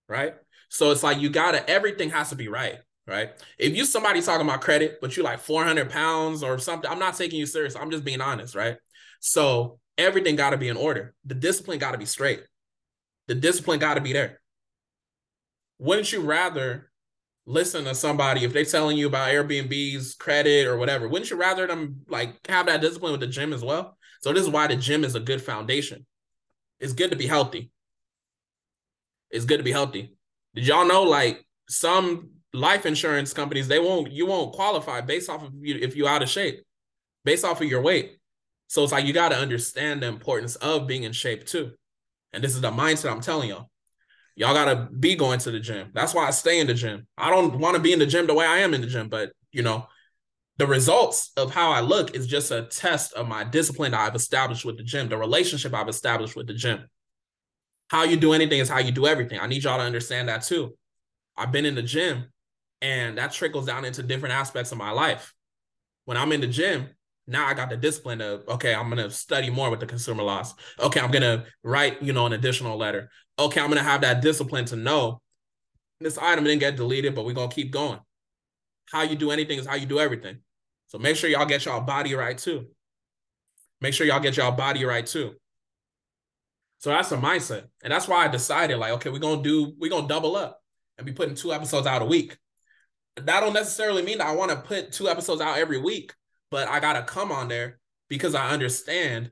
right? So it's like you gotta, everything has to be right, right? If you somebody talking about credit, but you're like 400 pounds or something, I'm not taking you serious. I'm just being honest, right? So everything gotta be in order. The discipline gotta be straight. The discipline gotta be there. Wouldn't you rather listen to somebody if they're telling you about Airbnb's credit or whatever, wouldn't you rather them like have that discipline with the gym as well? So this is why the gym is a good foundation. It's good to be healthy. It's good to be healthy. Did y'all know like some life insurance companies they won't you won't qualify based off of you if you're out of shape, based off of your weight. So it's like you got to understand the importance of being in shape too. And this is the mindset I'm telling y'all. Y'all gotta be going to the gym. That's why I stay in the gym. I don't want to be in the gym the way I am in the gym, but you know, the results of how I look is just a test of my discipline I've established with the gym, the relationship I've established with the gym. How you do anything is how you do everything. I need y'all to understand that too. I've been in the gym and that trickles down into different aspects of my life. When I'm in the gym, now I got the discipline of okay, I'm gonna study more with the consumer laws. Okay, I'm gonna write, you know, an additional letter. Okay, I'm gonna have that discipline to know this item didn't get deleted, but we're gonna keep going. How you do anything is how you do everything. So make sure y'all get y'all body right too. Make sure y'all get y'all body right too. So that's the mindset. And that's why I decided, like, okay, we're gonna do, we're gonna double up and be putting two episodes out a week. That don't necessarily mean that I want to put two episodes out every week but I gotta come on there because I understand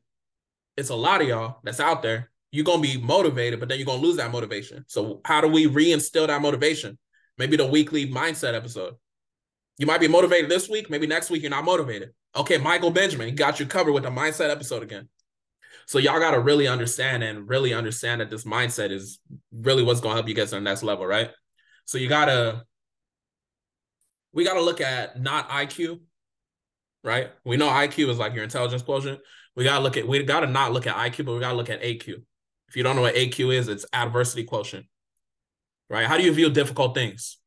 it's a lot of y'all that's out there. You're gonna be motivated, but then you're gonna lose that motivation. So how do we reinstill that motivation? Maybe the weekly mindset episode. You might be motivated this week, maybe next week you're not motivated. Okay, Michael Benjamin got you covered with a mindset episode again. So y'all gotta really understand and really understand that this mindset is really what's gonna help you get to the next level, right? So you gotta we gotta look at not IQ, right? We know IQ is like your intelligence quotient. We gotta look at we gotta not look at IQ, but we gotta look at AQ. If you don't know what AQ is, it's adversity quotient. Right? How do you view difficult things?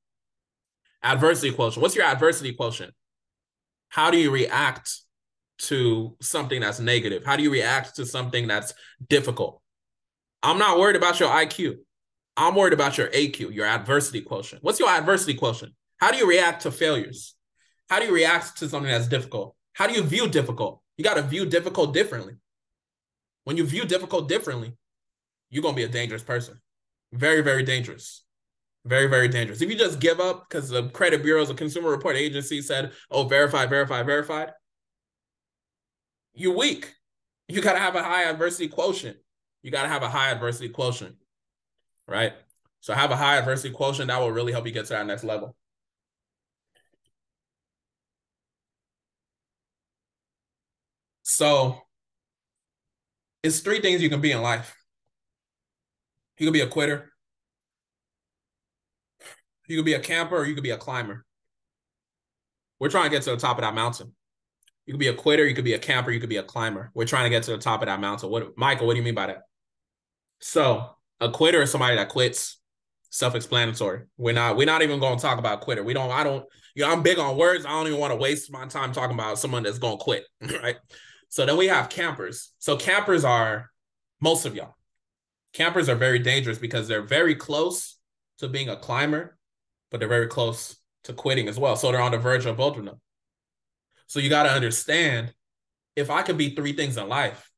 Adversity quotient. What's your adversity quotient? How do you react to something that's negative? How do you react to something that's difficult? I'm not worried about your IQ. I'm worried about your AQ, your adversity quotient. What's your adversity quotient? How do you react to failures? How do you react to something that's difficult? How do you view difficult? You got to view difficult differently. When you view difficult differently, you're going to be a dangerous person. Very, very dangerous. Very, very dangerous. If you just give up because the credit bureaus, the consumer report agency said, oh, verified, verified, verified, you're weak. You got to have a high adversity quotient. You got to have a high adversity quotient, right? So have a high adversity quotient that will really help you get to that next level. So it's three things you can be in life. You can be a quitter. You can be a camper or you could be a climber. We're trying to get to the top of that mountain. You could be a quitter, you could be a camper, you could be a climber. We're trying to get to the top of that mountain. What Michael, what do you mean by that? So a quitter is somebody that quits. Self-explanatory. We're not we're not even going to talk about quitter. We don't, I don't, you know, I'm big on words. I don't even want to waste my time talking about someone that's gonna quit. [laughs] Right. So then we have campers. So campers are most of y'all. Campers are very dangerous because they're very close to being a climber, but they're very close to quitting as well. So they're on the verge of both of them. So you got to understand if I could be three things in life,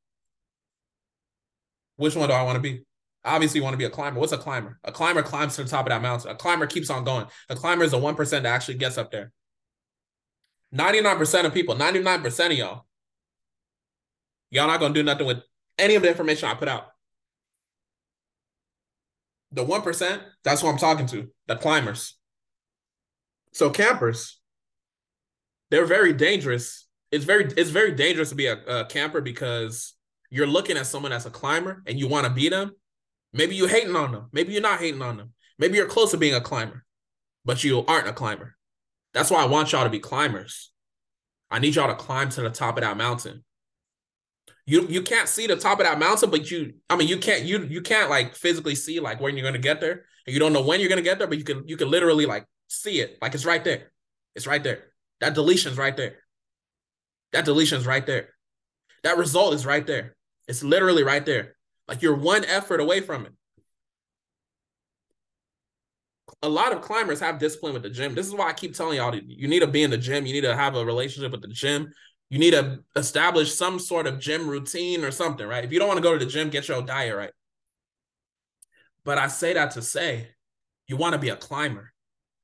which one do I want to be? Obviously, you want to be a climber. What's a climber? A climber climbs to the top of that mountain. A climber keeps on going. A climber is the 1% that actually gets up there. 99% of people, 99% of y'all, y'all not to do nothing with any of the information I put out. The 1%, that's who I'm talking to, the climbers. So campers, they're very dangerous. It's very it's very dangerous to be a, a camper because you're looking at someone that's a climber and you want to beat them. Maybe you're hating on them. Maybe you're not hating on them. Maybe you're close to being a climber, but you aren't a climber. That's why I want y'all to be climbers. I need y'all to climb to the top of that mountain. You you can't see the top of that mountain, but you I mean you can't you you can't like physically see like when you're gonna get there. And you don't know when you're gonna get there, but you can you can literally like see it. Like it's right there. It's right there. That deletion's right there. That deletion's right there. That result is right there. It's literally right there. Like you're one effort away from it. A lot of climbers have discipline with the gym. This is why I keep telling y'all you need to be in the gym. You need to have a relationship with the gym. You need to establish some sort of gym routine or something, right? If you don't want to go to the gym, get your diet right. But I say that to say you want to be a climber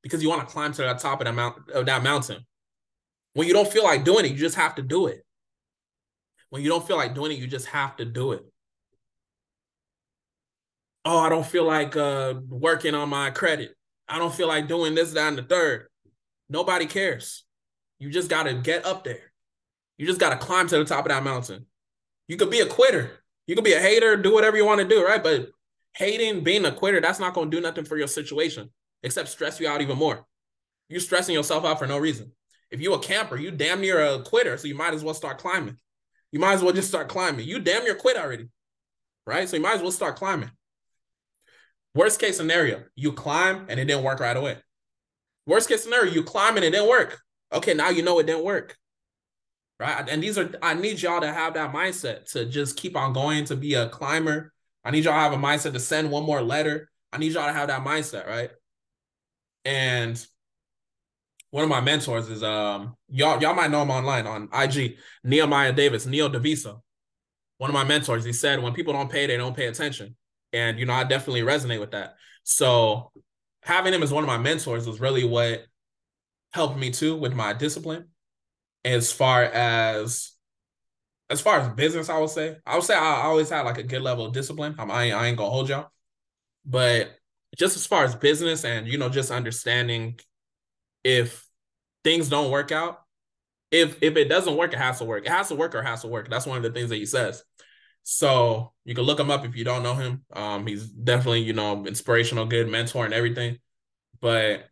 because you want to climb to the top of that mount of that mountain. When you don't feel like doing it, you just have to do it. When you don't feel like doing it, you just have to do it. Oh, I don't feel like uh, working on my credit. I don't feel like doing this, that, and the third. Nobody cares. You just got to get up there. You just got to climb to the top of that mountain. You could be a quitter. You could be a hater, do whatever you want to do, right? But hating, being a quitter, that's not going to do nothing for your situation except stress you out even more. You're stressing yourself out for no reason. If you're a camper, you damn near a quitter, so you might as well start climbing. You might as well just start climbing. You damn near quit already, right? So you might as well start climbing. Worst case scenario, you climb and it didn't work right away. Worst case scenario, you climb and it didn't work. Okay, now you know it didn't work. Right. And these are, I need y'all to have that mindset to just keep on going to be a climber. I need y'all to have a mindset to send one more letter. I need y'all to have that mindset, right? And one of my mentors is um y'all y'all might know him online on IG, Nehemiah Davis, Neil Devisa. One of my mentors, he said, when people don't pay, they don't pay attention. And you know, I definitely resonate with that. So having him as one of my mentors was really what helped me too with my discipline. As far as as far as business, I would say, I would say I always had like a good level of discipline. I'm, I, ain't, I ain't gonna hold y'all, but just as far as business and you know just understanding if things don't work out if if it doesn't work it has to work. It has to work or has to work. That's one of the things that he says. So you can look him up if you don't know him. Um he's definitely you know inspirational good mentor and everything. But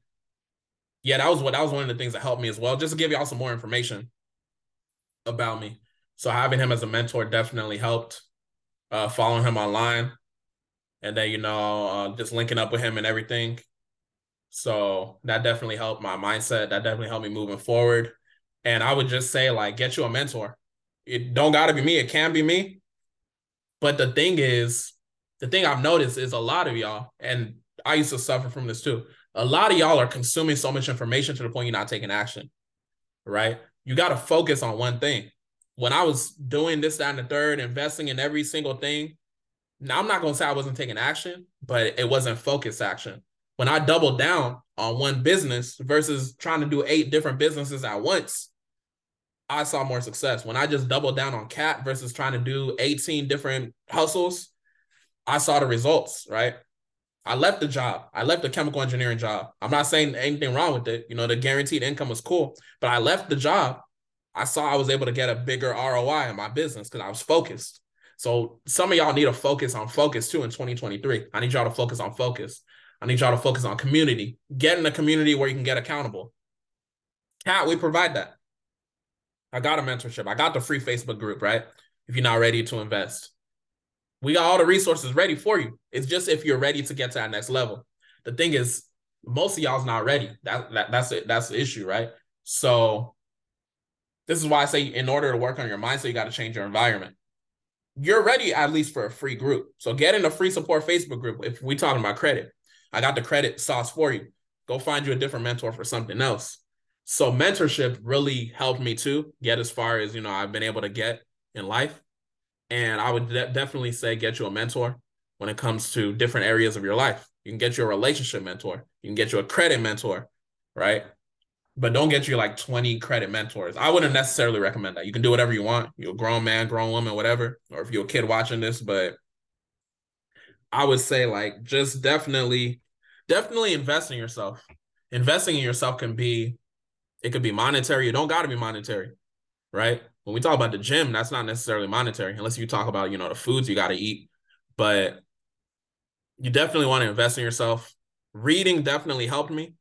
yeah that was what that was one of the things that helped me as well just to give y'all some more information about me so having him as a mentor definitely helped uh following him online and then you know uh, just linking up with him and everything. So that definitely helped my mindset. That definitely helped me moving forward. And I would just say like get you a mentor. It don't got to be me. It can be me. But the thing is, the thing I've noticed is a lot of y'all, and I used to suffer from this too. A lot of y'all are consuming so much information to the point you're not taking action. Right? You got to focus on one thing. When I was doing this, that, and the third, investing in every single thing, now I'm not gonna say I wasn't taking action, but it wasn't focused action. When I doubled down on one business versus trying to do eight different businesses at once, I saw more success. When I just doubled down on cat versus trying to do 18 different hustles, I saw the results, right? I left the job. I left the chemical engineering job. I'm not saying anything wrong with it. You know, the guaranteed income was cool, but I left the job I saw I was able to get a bigger ROI in my business because I was focused. So some of y'all need to focus on focus too in 2023. I need y'all to focus on focus. I need y'all to focus on community. Get in a community where you can get accountable. Cat, we provide that. I got a mentorship. I got the free Facebook group, right? If you're not ready to invest. We got all the resources ready for you. It's just if you're ready to get to that next level. The thing is, most of y'all's not ready. That, that that's it. That's the issue, right? So this is why I say in order to work on your mindset, you got to change your environment you're ready at least for a free group. So get in a free support Facebook group. If we talking about credit, I got the credit sauce for you. Go find you a different mentor for something else. So mentorship really helped me to get as far as you know I've been able to get in life. And I would de- definitely say get you a mentor when it comes to different areas of your life. You can get you a relationship mentor. You can get you a credit mentor, right? but don't get you like 20 credit mentors. I wouldn't necessarily recommend that. You can do whatever you want. You're a grown man, grown woman, whatever, or if you're a kid watching this, but I would say like just definitely, definitely invest in yourself. Investing in yourself can be, it could be monetary. It don't got to be monetary, right? When we talk about the gym, that's not necessarily monetary, unless you talk about, you know, the foods you got to eat. But you definitely want to invest in yourself. Reading definitely helped me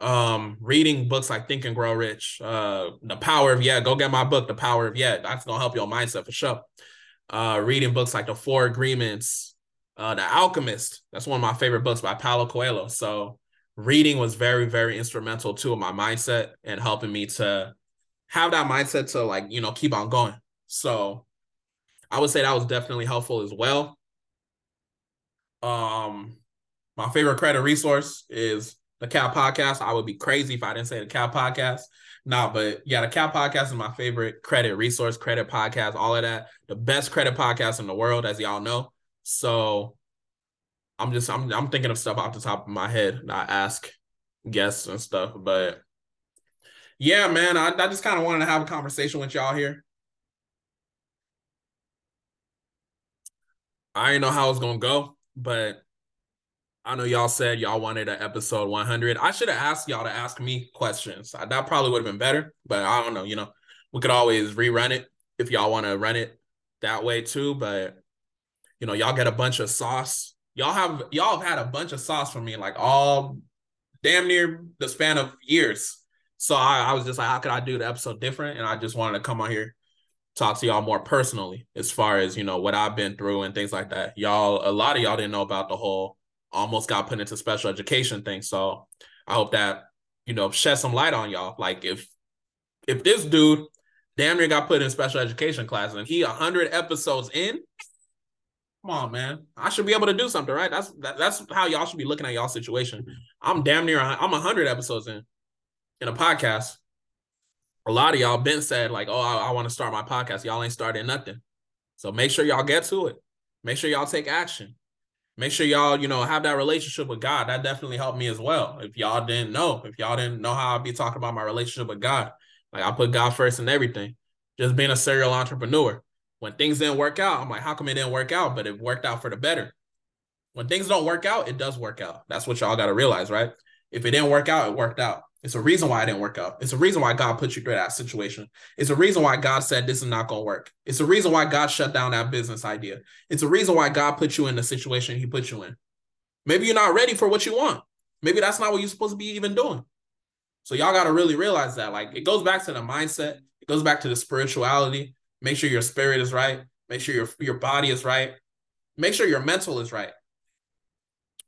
um reading books like think and grow rich uh the power of yeah go get my book the power of yeah that's gonna help your mindset for sure uh reading books like the four agreements uh the alchemist that's one of my favorite books by paulo coelho so reading was very very instrumental too in my mindset and helping me to have that mindset to like you know keep on going so i would say that was definitely helpful as well um my favorite credit resource is the Cat Podcast. I would be crazy if I didn't say the Cat Podcast. Nah, but yeah, the Cat Podcast is my favorite credit resource, credit podcast, all of that. The best credit podcast in the world, as y'all know. So I'm just I'm I'm thinking of stuff off the top of my head. I ask guests and stuff, but yeah, man, I, I just kind of wanted to have a conversation with y'all here. I didn't know how it's gonna go, but I know y'all said y'all wanted an episode 100. I should have asked y'all to ask me questions. That probably would have been better, but I don't know. You know, we could always rerun it if y'all want to run it that way too. But you know, y'all get a bunch of sauce. Y'all have y'all have had a bunch of sauce from me, like all damn near the span of years. So I, I was just like, how could I do the episode different? And I just wanted to come on here, talk to y'all more personally, as far as you know what I've been through and things like that. Y'all, a lot of y'all didn't know about the whole almost got put into special education thing. So I hope that, you know, shed some light on y'all. Like if if this dude damn near got put in special education class and he 100 episodes in, come on, man. I should be able to do something, right? That's that, that's how y'all should be looking at y'all situation. I'm damn near I'm 100 episodes in in a podcast. A lot of y'all been said like, "Oh, I, I want to start my podcast." Y'all ain't starting nothing. So make sure y'all get to it. Make sure y'all take action make sure y'all, you know, have that relationship with God. That definitely helped me as well. If y'all didn't know, if y'all didn't know how I'd be talking about my relationship with God, like I put God first in everything. Just being a serial entrepreneur. When things didn't work out, I'm like, how come it didn't work out? But it worked out for the better. When things don't work out, it does work out. That's what y'all got to realize, right? If it didn't work out, it worked out. It's a reason why it didn't work out. It's a reason why God put you through that situation. It's a reason why God said this is not going to work. It's a reason why God shut down that business idea. It's a reason why God put you in the situation he put you in. Maybe you're not ready for what you want. Maybe that's not what you're supposed to be even doing. So y'all got to really realize that. Like it goes back to the mindset. It goes back to the spirituality. Make sure your spirit is right. Make sure your your body is right. Make sure your mental is right.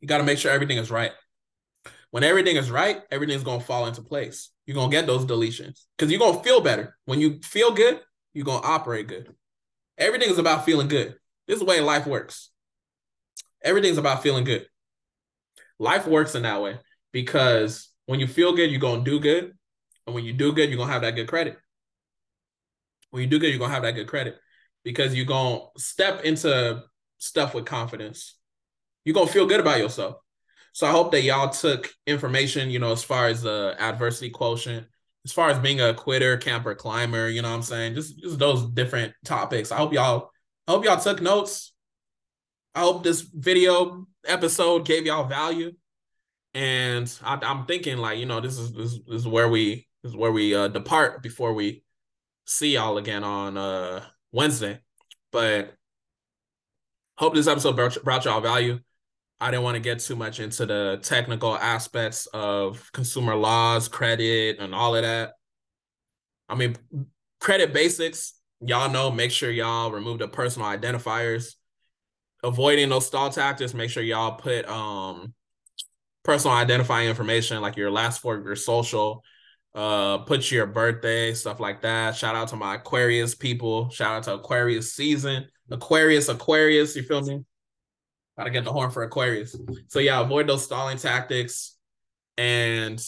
You got to make sure everything is right. When everything is right, everything's gonna fall into place. You're gonna get those deletions because you're gonna feel better. When you feel good, you're gonna operate good. Everything is about feeling good. This is the way life works. Everything's about feeling good. Life works in that way because when you feel good, you're gonna do good. And when you do good, you're gonna have that good credit. When you do good, you're gonna have that good credit because you're gonna step into stuff with confidence. You're gonna feel good about yourself. So I hope that y'all took information, you know, as far as the adversity quotient, as far as being a quitter, camper, climber, you know what I'm saying? Just just those different topics. I hope y'all I hope y'all took notes. I hope this video episode gave y'all value. And I, am thinking like, you know, this is this, this is where we this is where we uh, depart before we see y'all again on uh Wednesday. But hope this episode brought, brought y'all value. I didn't want to get too much into the technical aspects of consumer laws, credit, and all of that. I mean, credit basics, y'all know, make sure y'all remove the personal identifiers. Avoiding those stall tactics, make sure y'all put um personal identifying information like your last four of your social, uh, put your birthday, stuff like that. Shout out to my Aquarius people. Shout out to Aquarius season. Aquarius, Aquarius, you feel me? Gotta get the horn for Aquarius. So yeah, avoid those stalling tactics. And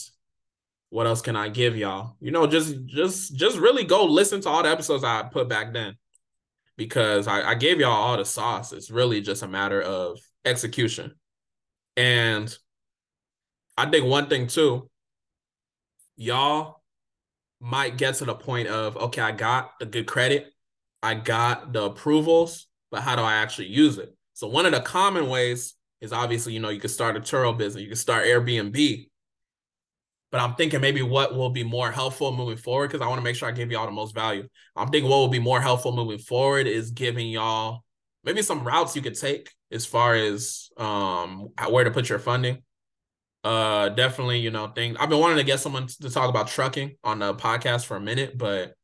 what else can I give y'all? You know, just just just really go listen to all the episodes I put back then. Because I, I gave y'all all the sauce. It's really just a matter of execution. And I think one thing too, y'all might get to the point of okay, I got the good credit, I got the approvals, but how do I actually use it? So one of the common ways is obviously, you know, you can start a Turo business, you can start Airbnb. But I'm thinking maybe what will be more helpful moving forward because I want to make sure I give y'all the most value. I'm thinking what will be more helpful moving forward is giving y'all maybe some routes you could take as far as um where to put your funding uh definitely you know thing i've been wanting to get someone to talk about trucking on the podcast for a minute but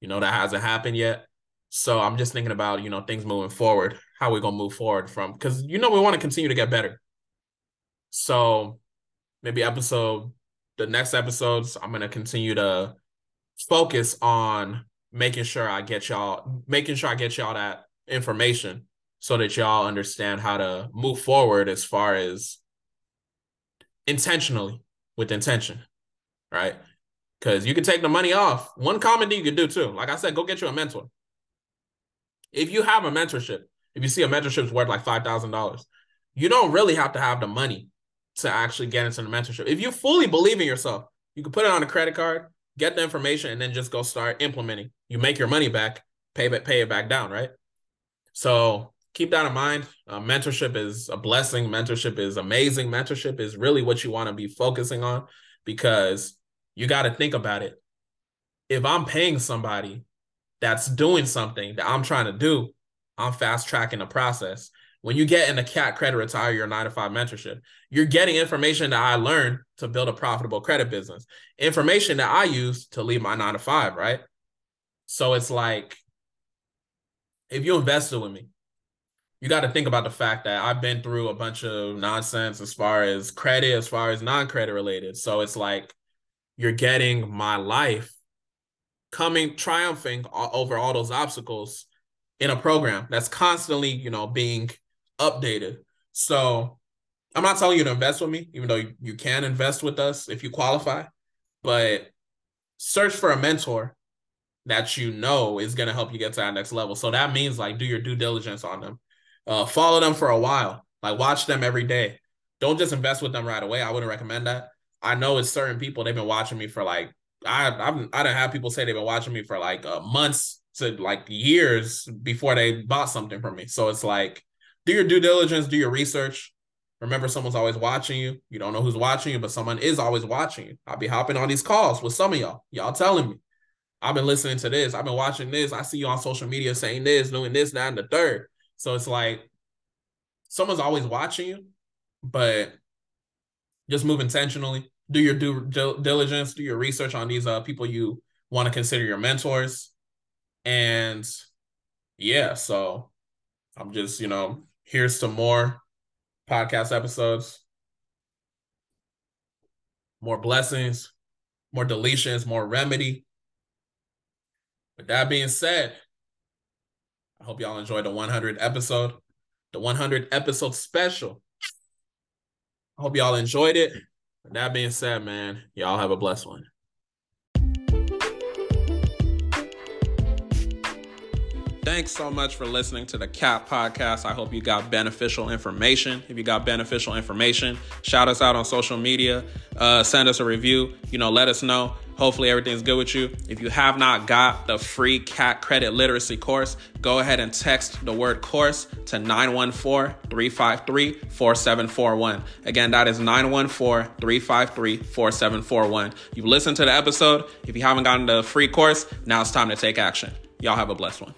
you know that hasn't happened yet so i'm just thinking about you know things moving forward how we're gonna move forward from because you know we want to continue to get better so maybe episode the next episodes i'm gonna continue to focus on making sure i get y'all making sure i get y'all that information so that y'all understand how to move forward as far as intentionally with intention, right? Because you can take the money off. One common thing you can do too, like I said, go get you a mentor. If you have a mentorship, if you see a mentorship is worth like five thousand dollars, you don't really have to have the money to actually get into the mentorship. If you fully believe in yourself, you can put it on a credit card, get the information, and then just go start implementing. You make your money back, pay it, pay it back down, right? So keep that in mind. Uh, mentorship is a blessing. Mentorship is amazing. Mentorship is really what you want to be focusing on because you got to think about it. If I'm paying somebody that's doing something that I'm trying to do, I'm fast tracking the process. When you get in the CAT credit retire your nine to five mentorship, you're getting information that I learned to build a profitable credit business, information that I use to leave my nine to five, right? So it's like, if you invested with me, you got to think about the fact that I've been through a bunch of nonsense as far as credit, as far as non credit related. So it's like you're getting my life coming, triumphing over all those obstacles in a program that's constantly, you know, being updated. So I'm not telling you to invest with me, even though you, can invest with us if you qualify, but search for a mentor that you know is going to help you get to that next level. So that means like do your due diligence on them uh, follow them for a while. Like watch them every day. Don't just invest with them right away. I wouldn't recommend that. I know it's certain people they've been watching me for like I I've I don't have people say they've been watching me for like uh, months to like years before they bought something from me. So it's like do your due diligence, do your research. Remember, someone's always watching you. You don't know who's watching you, but someone is always watching you. I'll be hopping on these calls with some of y'all. Y'all telling me, I've been listening to this. I've been watching this. I see you on social media saying this, doing this, that, and the third. So it's like someone's always watching you, but just move intentionally. Do your due diligence, do your research on these uh, people you want to consider your mentors. And yeah, so I'm just, you know, here's some more podcast episodes, more blessings, more deletions, more remedy. With that being said, I hope y'all enjoyed the 100 episode, the 100 episode special. I hope y'all enjoyed it. That being said, man, y'all have a blessed one. Thanks so much for listening to the CAT podcast. I hope you got beneficial information. If you got beneficial information, shout us out on social media, uh, send us a review, you know, let us know. Hopefully, everything's good with you. If you have not got the free CAT credit literacy course, go ahead and text the word course to 914 353 4741. Again, that is 914 353 4741. You've listened to the episode. If you haven't gotten the free course, now it's time to take action. Y'all have a blessed one.